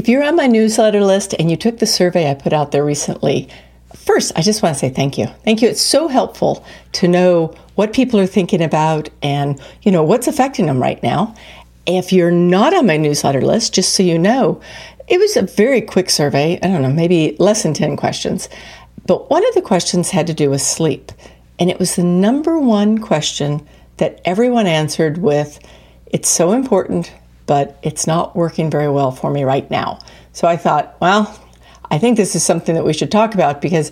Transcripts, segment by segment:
If you're on my newsletter list and you took the survey I put out there recently, first, I just want to say thank you. Thank you. It's so helpful to know what people are thinking about and, you know, what's affecting them right now. If you're not on my newsletter list, just so you know, it was a very quick survey. I don't know, maybe less than 10 questions. But one of the questions had to do with sleep. And it was the number one question that everyone answered with, It's so important, but it's not working very well for me right now. So I thought, well, I think this is something that we should talk about because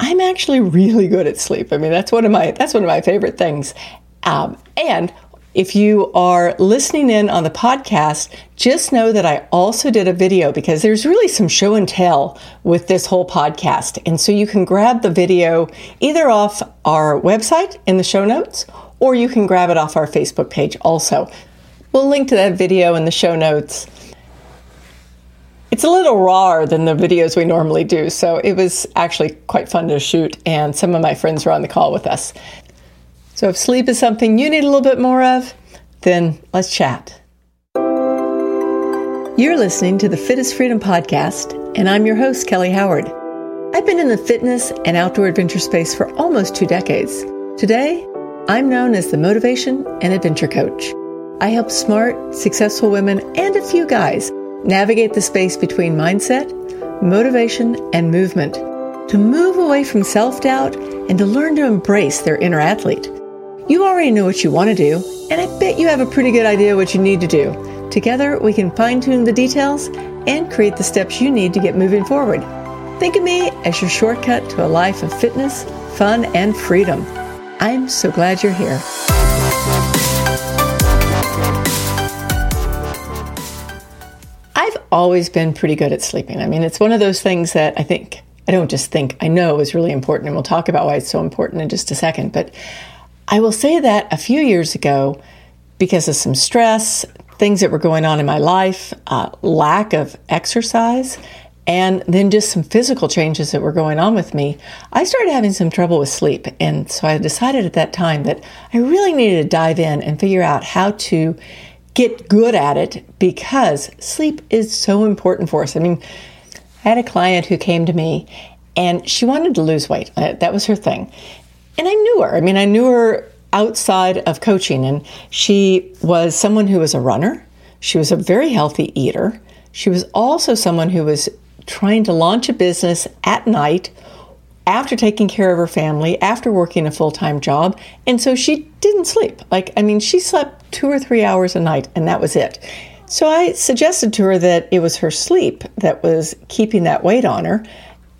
I'm actually really good at sleep. I mean, that's one of my that's one of my favorite things. Um, and if you are listening in on the podcast, just know that I also did a video because there's really some show and tell with this whole podcast. And so you can grab the video either off our website in the show notes or you can grab it off our Facebook page also. We'll link to that video in the show notes. It's a little rawer than the videos we normally do, so it was actually quite fun to shoot, and some of my friends were on the call with us. So if sleep is something you need a little bit more of, then let's chat. You're listening to the Fit is Freedom podcast, and I'm your host, Kelly Howard. I've been in the fitness and outdoor adventure space for almost two decades. Today, I'm known as the Motivation and Adventure Coach. I help smart, successful women and a few guys navigate the space between mindset, motivation, and movement to move away from self doubt and to learn to embrace their inner athlete. You already know what you want to do, and I bet you have a pretty good idea what you need to do. Together, we can fine tune the details and create the steps you need to get moving forward. Think of me as your shortcut to a life of fitness, fun, and freedom. I'm so glad you're here. Always been pretty good at sleeping. I mean, it's one of those things that I think, I don't just think, I know is really important, and we'll talk about why it's so important in just a second. But I will say that a few years ago, because of some stress, things that were going on in my life, uh, lack of exercise, and then just some physical changes that were going on with me, I started having some trouble with sleep. And so I decided at that time that I really needed to dive in and figure out how to get good at it because sleep is so important for us. I mean, I had a client who came to me and she wanted to lose weight. Uh, that was her thing. And I knew her. I mean, I knew her outside of coaching, and she was someone who was a runner. She was a very healthy eater. She was also someone who was trying to launch a business at night after taking care of her family, after working a full time job. And so she didn't sleep. Like, I mean, she slept two or three hours a night, and that was it. So I suggested to her that it was her sleep that was keeping that weight on her.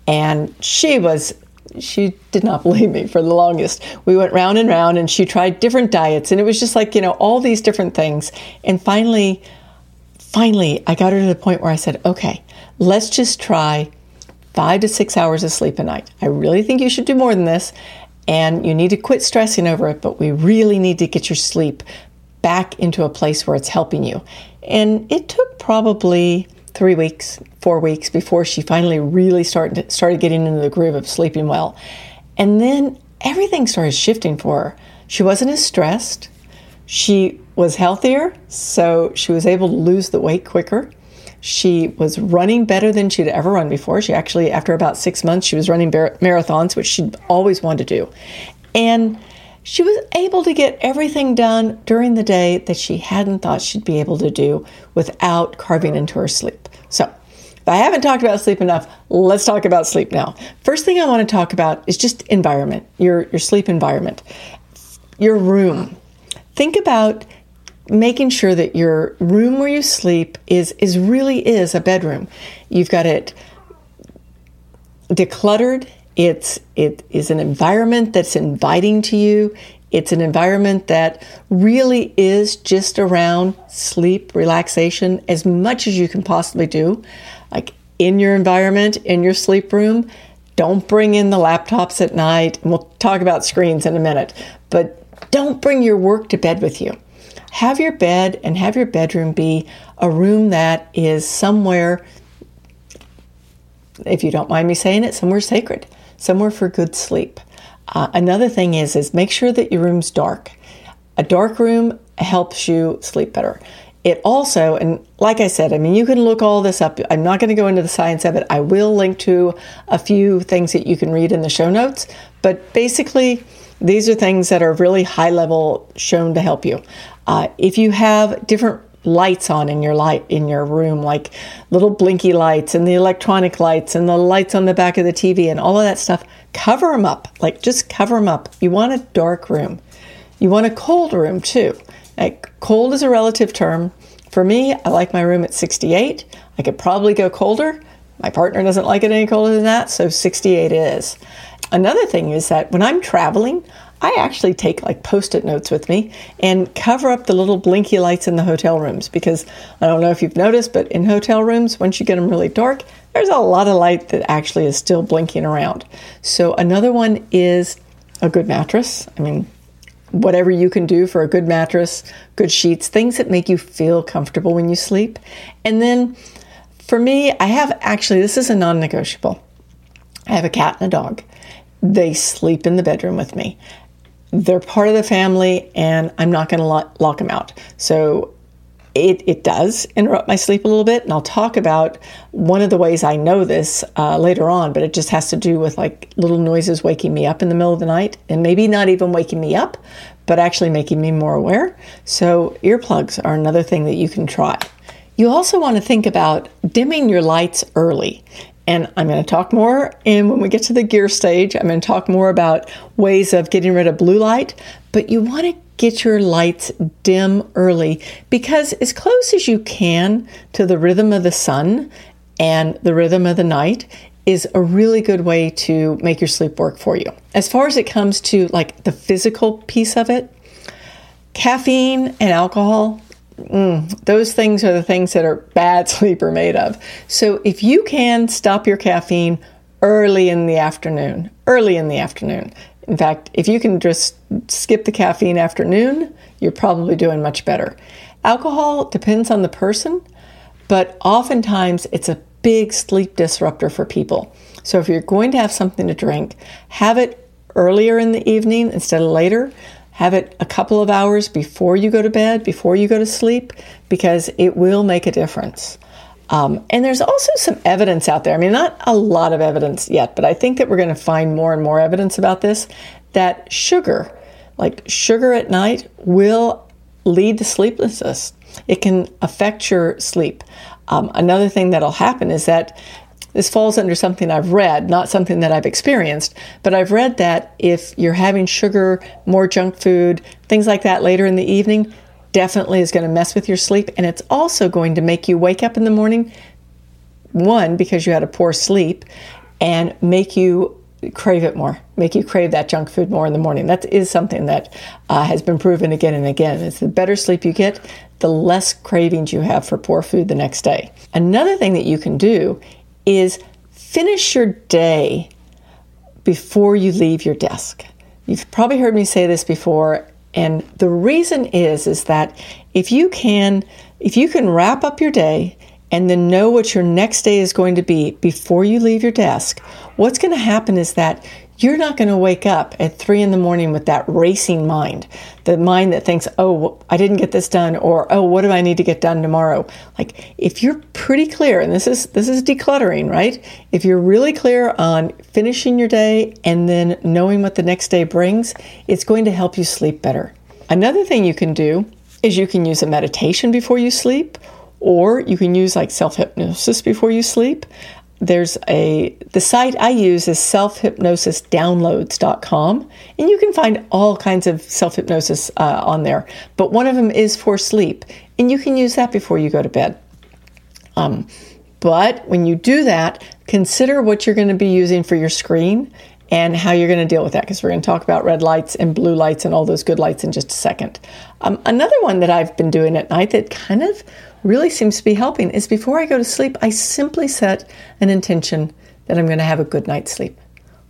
And she was she did not believe me for the longest. We went round and round and she tried different diets and it was just like, you know, all these different things. And finally, finally, I got her to the point where I said, okay, let's just try five to six hours of sleep a night. I really think you should do more than this and you need to quit stressing over it, but we really need to get your sleep back into a place where it's helping you. And it took probably three weeks, four weeks before she finally really started started getting into the groove of sleeping well. And then everything started shifting for her. She wasn't as stressed. She was healthier, so she was able to lose the weight quicker. She was running better than she'd ever run before. She actually, after about six months, she was running marathons, which she'd always wanted to do. And she was able to get everything done during the day that she hadn't thought she'd be able to do without carving into her sleep. So, if I haven't talked about sleep enough, let's talk about sleep now. First thing I want to talk about is just environment, your, your sleep environment, your room. Think about making sure that your room where you sleep is, is really is a bedroom. You've got it decluttered it's it is an environment that's inviting to you. It's an environment that really is just around sleep, relaxation, as much as you can possibly do. Like in your environment, in your sleep room, don't bring in the laptops at night. And we'll talk about screens in a minute, but don't bring your work to bed with you. Have your bed and have your bedroom be a room that is somewhere, if you don't mind me saying it, somewhere sacred somewhere for good sleep. Uh, another thing is is make sure that your room's dark. A dark room helps you sleep better. It also, and like I said, I mean, you can look all this up. I'm not going to go into the science of it. I will link to a few things that you can read in the show notes. But basically, these are things that are really high level shown to help you. Uh, if you have different lights on in your light in your room like little blinky lights and the electronic lights and the lights on the back of the TV and all of that stuff cover them up. Like just cover them up. You want a dark room. You want a cold room too. Like cold is a relative term. For me I like my room at 68 I could probably go colder my partner doesn't like it any colder than that so 68 is another thing is that when I'm traveling I actually take like post it notes with me and cover up the little blinky lights in the hotel rooms because I don't know if you've noticed, but in hotel rooms, once you get them really dark, there's a lot of light that actually is still blinking around. So, another one is a good mattress. I mean, whatever you can do for a good mattress, good sheets, things that make you feel comfortable when you sleep. And then for me, I have actually, this is a non negotiable. I have a cat and a dog. They sleep in the bedroom with me they're part of the family and I'm not going to lock, lock them out. So it, it does interrupt my sleep a little bit. And I'll talk about one of the ways I know this uh, later on, but it just has to do with like little noises waking me up in the middle of the night and maybe not even waking me up, but actually making me more aware. So earplugs are another thing that you can try. You also want to think about dimming your lights early. And I'm going to talk more. And when we get to the gear stage, I'm going to talk more about ways of getting rid of blue light. But you want to get your lights dim early because, as close as you can to the rhythm of the sun and the rhythm of the night, is a really good way to make your sleep work for you. As far as it comes to like the physical piece of it, caffeine and alcohol Mm, those things are the things that are bad sleep are made of. So if you can stop your caffeine early in the afternoon, early in the afternoon. In fact, if you can just skip the caffeine afternoon, you're probably doing much better. Alcohol depends on the person, but oftentimes it's a big sleep disruptor for people. So if you're going to have something to drink, have it earlier in the evening instead of later have it a couple of hours before you go to bed, before you go to sleep, because it will make a difference. Um, and there's also some evidence out there. I mean, not a lot of evidence yet, but I think that we're going to find more and more evidence about this that sugar, like sugar at night, will lead to sleeplessness. It can affect your sleep. Um, another thing that'll happen is that this falls under something I've read, not something that I've experienced, but I've read that if you're having sugar, more junk food, things like that later in the evening, definitely is going to mess with your sleep. And it's also going to make you wake up in the morning, one, because you had a poor sleep, and make you crave it more, make you crave that junk food more in the morning. That is something that uh, has been proven again and again. It's the better sleep you get, the less cravings you have for poor food the next day. Another thing that you can do is finish your day before you leave your desk. You've probably heard me say this before and the reason is is that if you can if you can wrap up your day and then know what your next day is going to be before you leave your desk, what's going to happen is that you're not going to wake up at three in the morning with that racing mind, the mind that thinks, oh, I didn't get this done, or oh, what do I need to get done tomorrow? Like if you're pretty clear, and this is this is decluttering, right? If you're really clear on finishing your day and then knowing what the next day brings, it's going to help you sleep better. Another thing you can do is you can use a meditation before you sleep, or you can use like self hypnosis before you sleep there's a the site I use is selfhypnosisdownloads.com and you can find all kinds of self-hypnosis uh, on there. But one of them is for sleep and you can use that before you go to bed. Um, but when you do that consider what you're going to be using for your screen and how you're going to deal with that because we're going to talk about red lights and blue lights and all those good lights in just a second. Um, another one that i've been doing at night that kind of really seems to be helping is before I go to sleep, I simply set an intention that I'm going to have a good night's sleep.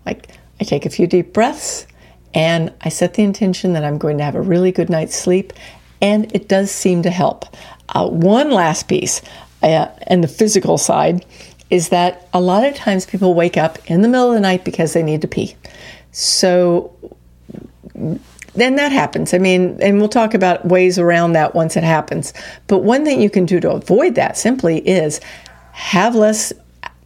Like I take a few deep breaths and I set the intention that I'm going to have a really good night's sleep, and it does seem to help. Uh, one last piece, uh, and the physical side, is that a lot of times people wake up in the middle of the night because they need to pee. So then that happens. I mean, and we'll talk about ways around that once it happens. But one thing you can do to avoid that simply is have less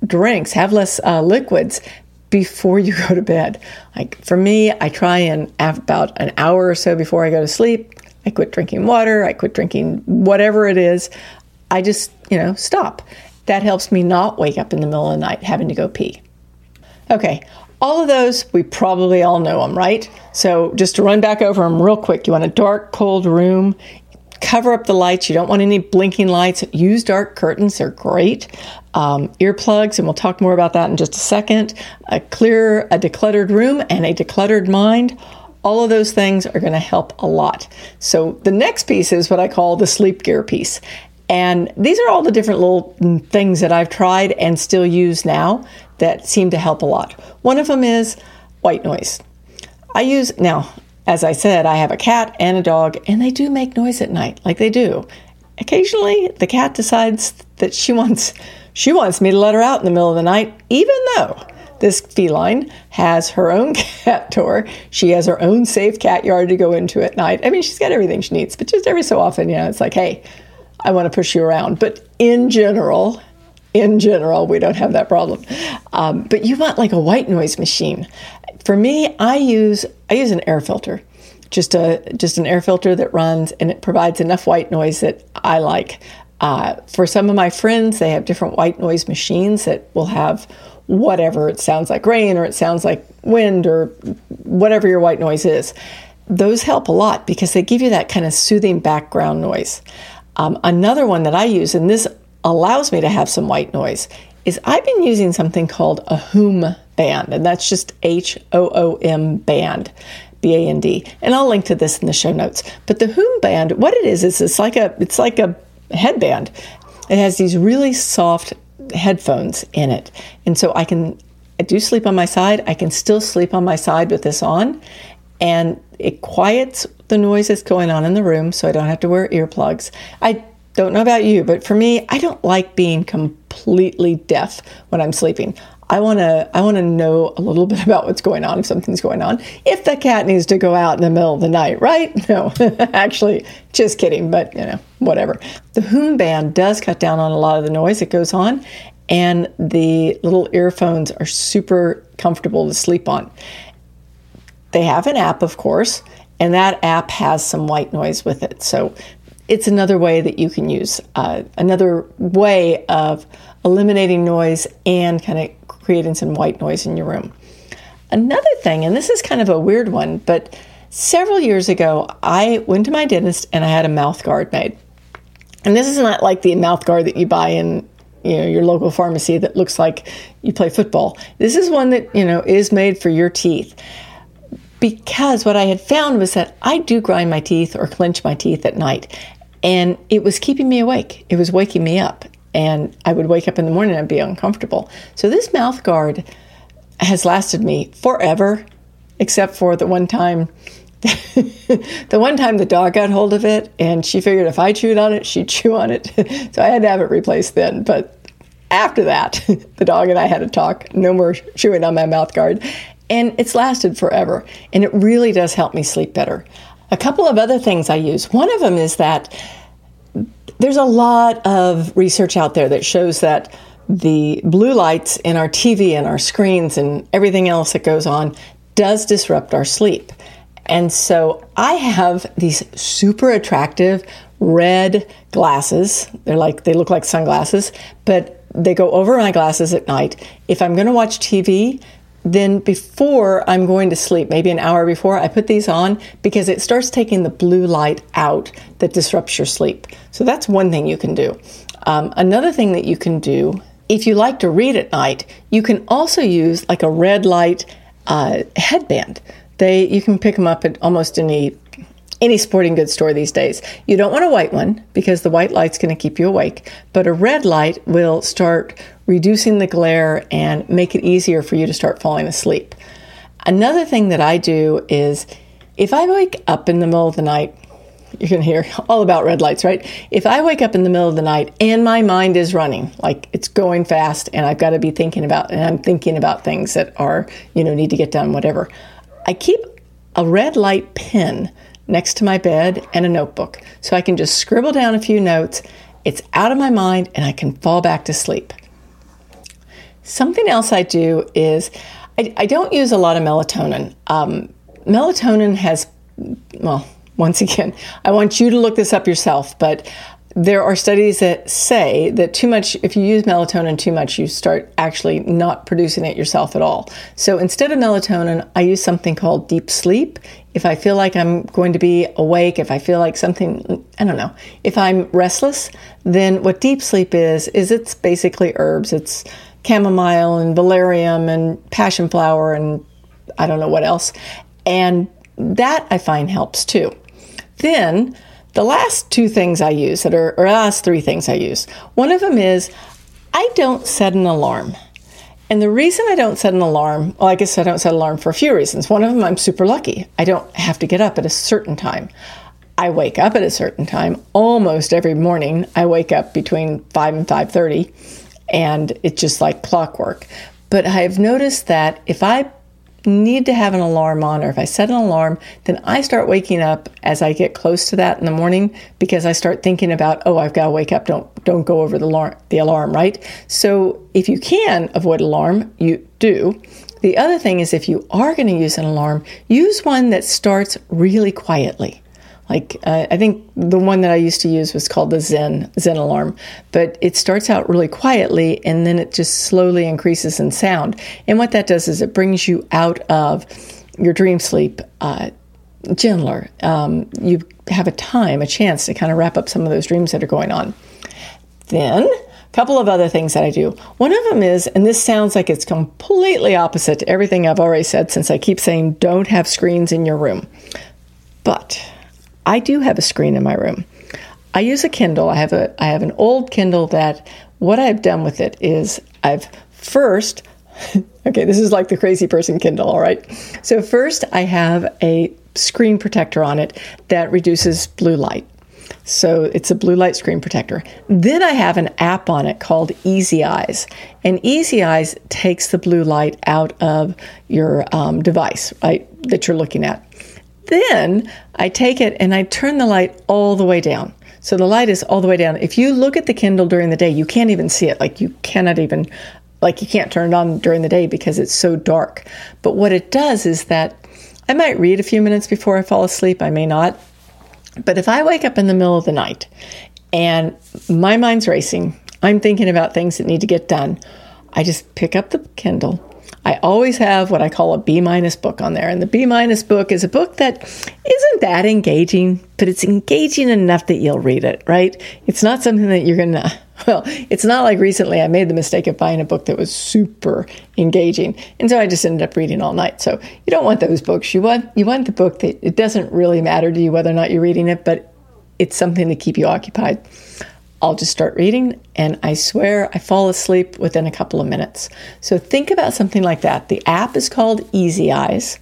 drinks, have less uh, liquids before you go to bed. Like for me, I try and about an hour or so before I go to sleep, I quit drinking water, I quit drinking whatever it is. I just, you know, stop. That helps me not wake up in the middle of the night having to go pee. Okay, all of those, we probably all know them, right? So just to run back over them real quick, you want a dark, cold room. Cover up the lights. You don't want any blinking lights. Use dark curtains. They're great. Um, earplugs, and we'll talk more about that in just a second. A clear, a decluttered room, and a decluttered mind. All of those things are going to help a lot. So the next piece is what I call the sleep gear piece. And these are all the different little things that I've tried and still use now that seem to help a lot. One of them is white noise. I use, now, as I said, I have a cat and a dog, and they do make noise at night, like they do. Occasionally, the cat decides that she wants she wants me to let her out in the middle of the night, even though this feline has her own cat door. She has her own safe cat yard to go into at night. I mean, she's got everything she needs, but just every so often, you know, it's like, hey, I want to push you around. But in general, in general, we don't have that problem. Um, but you want like a white noise machine. For me, I use I use an air filter, just a just an air filter that runs and it provides enough white noise that I like. Uh, for some of my friends, they have different white noise machines that will have whatever it sounds like rain or it sounds like wind or whatever your white noise is. Those help a lot because they give you that kind of soothing background noise. Um, another one that I use, and this allows me to have some white noise is I've been using something called a Hoom band, and that's just H O O M band. B A N D, and I'll link to this in the show notes. But the Hoom band, what it is, is it's like a it's like a headband. It has these really soft headphones in it, and so I can I do sleep on my side. I can still sleep on my side with this on, and it quiets the noise that's going on in the room, so I don't have to wear earplugs. I don't know about you, but for me, I don't like being completely deaf when I'm sleeping. I want to I want to know a little bit about what's going on if something's going on. If the cat needs to go out in the middle of the night, right? No. Actually, just kidding, but you know, whatever. The Hoom band does cut down on a lot of the noise that goes on, and the little earphones are super comfortable to sleep on. They have an app, of course, and that app has some white noise with it. So it's another way that you can use uh, another way of eliminating noise and kind of creating some white noise in your room. Another thing, and this is kind of a weird one, but several years ago, I went to my dentist and I had a mouth guard made. And this is not like the mouth guard that you buy in you know your local pharmacy that looks like you play football. This is one that you know is made for your teeth because what I had found was that I do grind my teeth or clench my teeth at night. And it was keeping me awake. It was waking me up. And I would wake up in the morning and be uncomfortable. So this mouth guard has lasted me forever, except for the one time the one time the dog got hold of it and she figured if I chewed on it, she'd chew on it. so I had to have it replaced then. But after that, the dog and I had a talk. No more chewing on my mouth guard. And it's lasted forever. And it really does help me sleep better. A couple of other things I use. One of them is that there's a lot of research out there that shows that the blue lights in our TV and our screens and everything else that goes on does disrupt our sleep. And so I have these super attractive red glasses. They're like they look like sunglasses, but they go over my glasses at night. If I'm going to watch TV, then before I'm going to sleep, maybe an hour before, I put these on because it starts taking the blue light out that disrupts your sleep. So that's one thing you can do. Um, another thing that you can do, if you like to read at night, you can also use like a red light uh, headband. They you can pick them up at almost any any sporting goods store these days. You don't want a white one because the white light's going to keep you awake, but a red light will start reducing the glare and make it easier for you to start falling asleep. Another thing that I do is if I wake up in the middle of the night, you can hear all about red lights, right? If I wake up in the middle of the night and my mind is running, like it's going fast and I've got to be thinking about and I'm thinking about things that are, you know, need to get done, whatever. I keep a red light pen next to my bed and a notebook so I can just scribble down a few notes. It's out of my mind and I can fall back to sleep. Something else I do is I, I don't use a lot of melatonin. Um, melatonin has, well, once again, I want you to look this up yourself, but there are studies that say that too much, if you use melatonin too much, you start actually not producing it yourself at all. So instead of melatonin, I use something called deep sleep. If I feel like I'm going to be awake, if I feel like something, I don't know, if I'm restless, then what deep sleep is, is it's basically herbs. It's chamomile and valerian and passion flower and I don't know what else. And that I find helps too. Then the last two things I use that are, or the last three things I use, one of them is I don't set an alarm. And the reason I don't set an alarm, well, I guess I don't set an alarm for a few reasons. One of them, I'm super lucky. I don't have to get up at a certain time. I wake up at a certain time almost every morning. I wake up between 5 and 5:30 and it's just like clockwork. But I've noticed that if I need to have an alarm on, or if I set an alarm, then I start waking up as I get close to that in the morning because I start thinking about, oh, I've got to wake up. Don't don't go over the alarm, the alarm, right? So if you can avoid alarm, you do. The other thing is if you are going to use an alarm, use one that starts really quietly. Like uh, I think the one that I used to use was called the Zen Zen alarm, but it starts out really quietly and then it just slowly increases in sound. And what that does is it brings you out of your dream sleep uh, gentler. Um, you have a time, a chance to kind of wrap up some of those dreams that are going on. Then a couple of other things that I do. One of them is, and this sounds like it's completely opposite to everything I've already said since I keep saying don't have screens in your room. But I do have a screen in my room. I use a Kindle. I have a I have an old Kindle that what I've done with it is I've first okay, this is like the crazy person Kindle, all right. So first I have a screen protector on it that reduces blue light. So it's a blue light screen protector. Then I have an app on it called Easy Eyes. And Easy Eyes takes the blue light out of your um, device, right, that you're looking at. Then I take it and I turn the light all the way down. So the light is all the way down. If you look at the Kindle during the day, you can't even see it. Like you cannot even, like you can't turn it on during the day because it's so dark. But what it does is that I might read a few minutes before I fall asleep. I may not. But if I wake up in the middle of the night and my mind's racing, I'm thinking about things that need to get done, I just pick up the Kindle I always have what I call a B minus book on there. And the B minus book is a book that isn't that engaging, but it's engaging enough that you'll read it, right? It's not something that you're going to, well, it's not like recently I made the mistake of buying a book that was super engaging. And so I just ended up reading all night. So you don't want those books. You want, you want the book that it doesn't really matter to you whether or not you're reading it, but it's something to keep you occupied. I'll just start reading, and I swear I fall asleep within a couple of minutes. So think about something like that. The app is called Easy Eyes,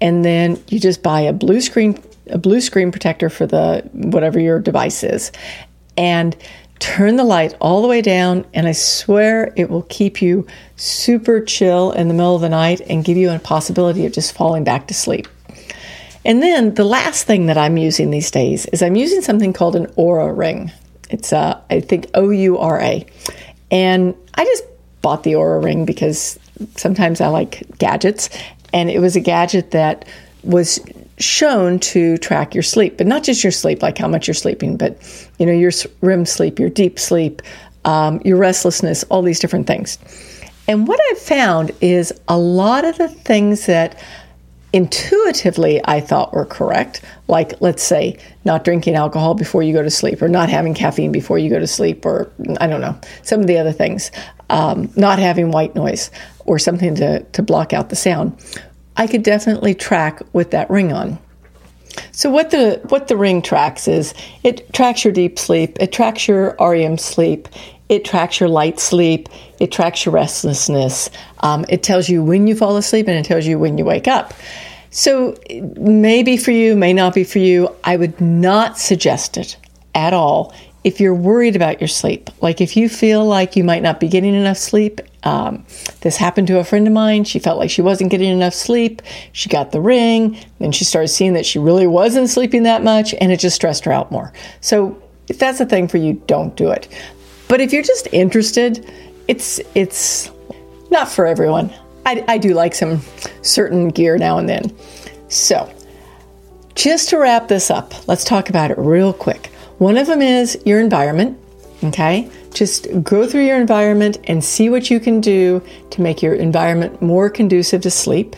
and then you just buy a blue screen a blue screen protector for the whatever your device is, and turn the light all the way down. And I swear it will keep you super chill in the middle of the night and give you a possibility of just falling back to sleep. And then the last thing that I'm using these days is I'm using something called an Oura ring. It's uh, I think O U R A, and I just bought the Oura ring because sometimes I like gadgets, and it was a gadget that was shown to track your sleep, but not just your sleep, like how much you're sleeping, but you know your REM sleep, your deep sleep, um, your restlessness, all these different things. And what I've found is a lot of the things that intuitively I thought were correct, like let's say not drinking alcohol before you go to sleep, or not having caffeine before you go to sleep, or I don't know, some of the other things, um, not having white noise or something to, to block out the sound. I could definitely track with that ring on. So what the what the ring tracks is it tracks your deep sleep, it tracks your REM sleep, it tracks your light sleep, it tracks your restlessness. Um, it tells you when you fall asleep and it tells you when you wake up. So, maybe for you, may not be for you. I would not suggest it at all if you're worried about your sleep. Like if you feel like you might not be getting enough sleep Um, this happened to a friend of mine. She felt like she wasn't getting enough sleep. She got the ring, then she started seeing that she really wasn't sleeping that much, and it just stressed her out more. So, if that's a thing for you, don't do it. But if you're just interested, it's it's not for everyone. I, I do like some certain gear now and then. So, just to wrap this up, let's talk about it real quick. One of them is your environment. Okay, just go through your environment and see what you can do to make your environment more conducive to sleep.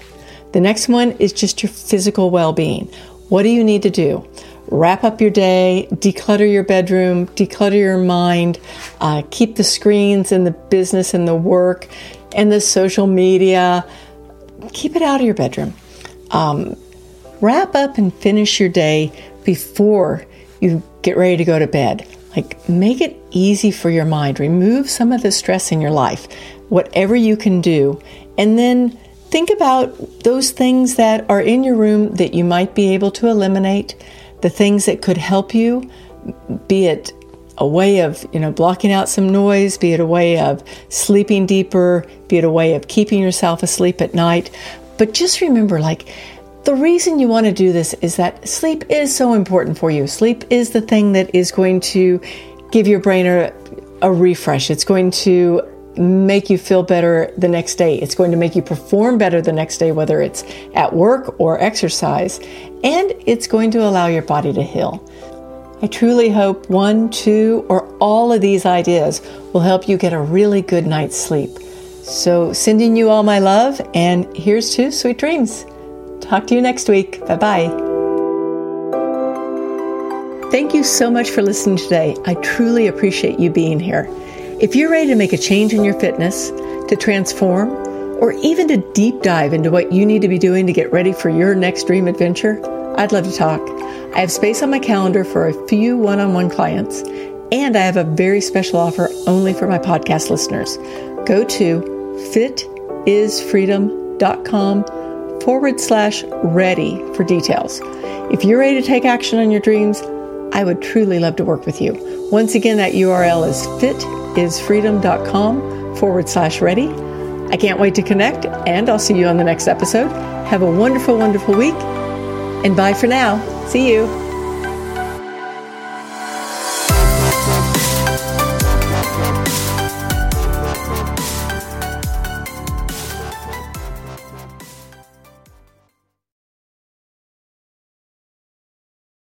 The next one is just your physical well being. What do you need to do? Wrap up your day, declutter your bedroom, declutter your mind, uh, keep the screens and the business and the work and the social media, keep it out of your bedroom. Um, wrap up and finish your day before you get ready to go to bed. Like, make it easy for your mind. Remove some of the stress in your life, whatever you can do. And then think about those things that are in your room that you might be able to eliminate, the things that could help you, be it a way of, you know, blocking out some noise, be it a way of sleeping deeper, be it a way of keeping yourself asleep at night. But just remember, like, the reason you want to do this is that sleep is so important for you. Sleep is the thing that is going to give your brain a, a refresh. It's going to make you feel better the next day. It's going to make you perform better the next day, whether it's at work or exercise. And it's going to allow your body to heal. I truly hope one, two, or all of these ideas will help you get a really good night's sleep. So, sending you all my love, and here's to sweet dreams. Talk to you next week. Bye bye. Thank you so much for listening today. I truly appreciate you being here. If you're ready to make a change in your fitness, to transform, or even to deep dive into what you need to be doing to get ready for your next dream adventure, I'd love to talk. I have space on my calendar for a few one on one clients, and I have a very special offer only for my podcast listeners. Go to fitisfreedom.com forward slash ready for details. If you're ready to take action on your dreams, I would truly love to work with you. Once again, that URL is fitisfreedom.com forward slash ready. I can't wait to connect, and I'll see you on the next episode. Have a wonderful, wonderful week, and bye for now. See you.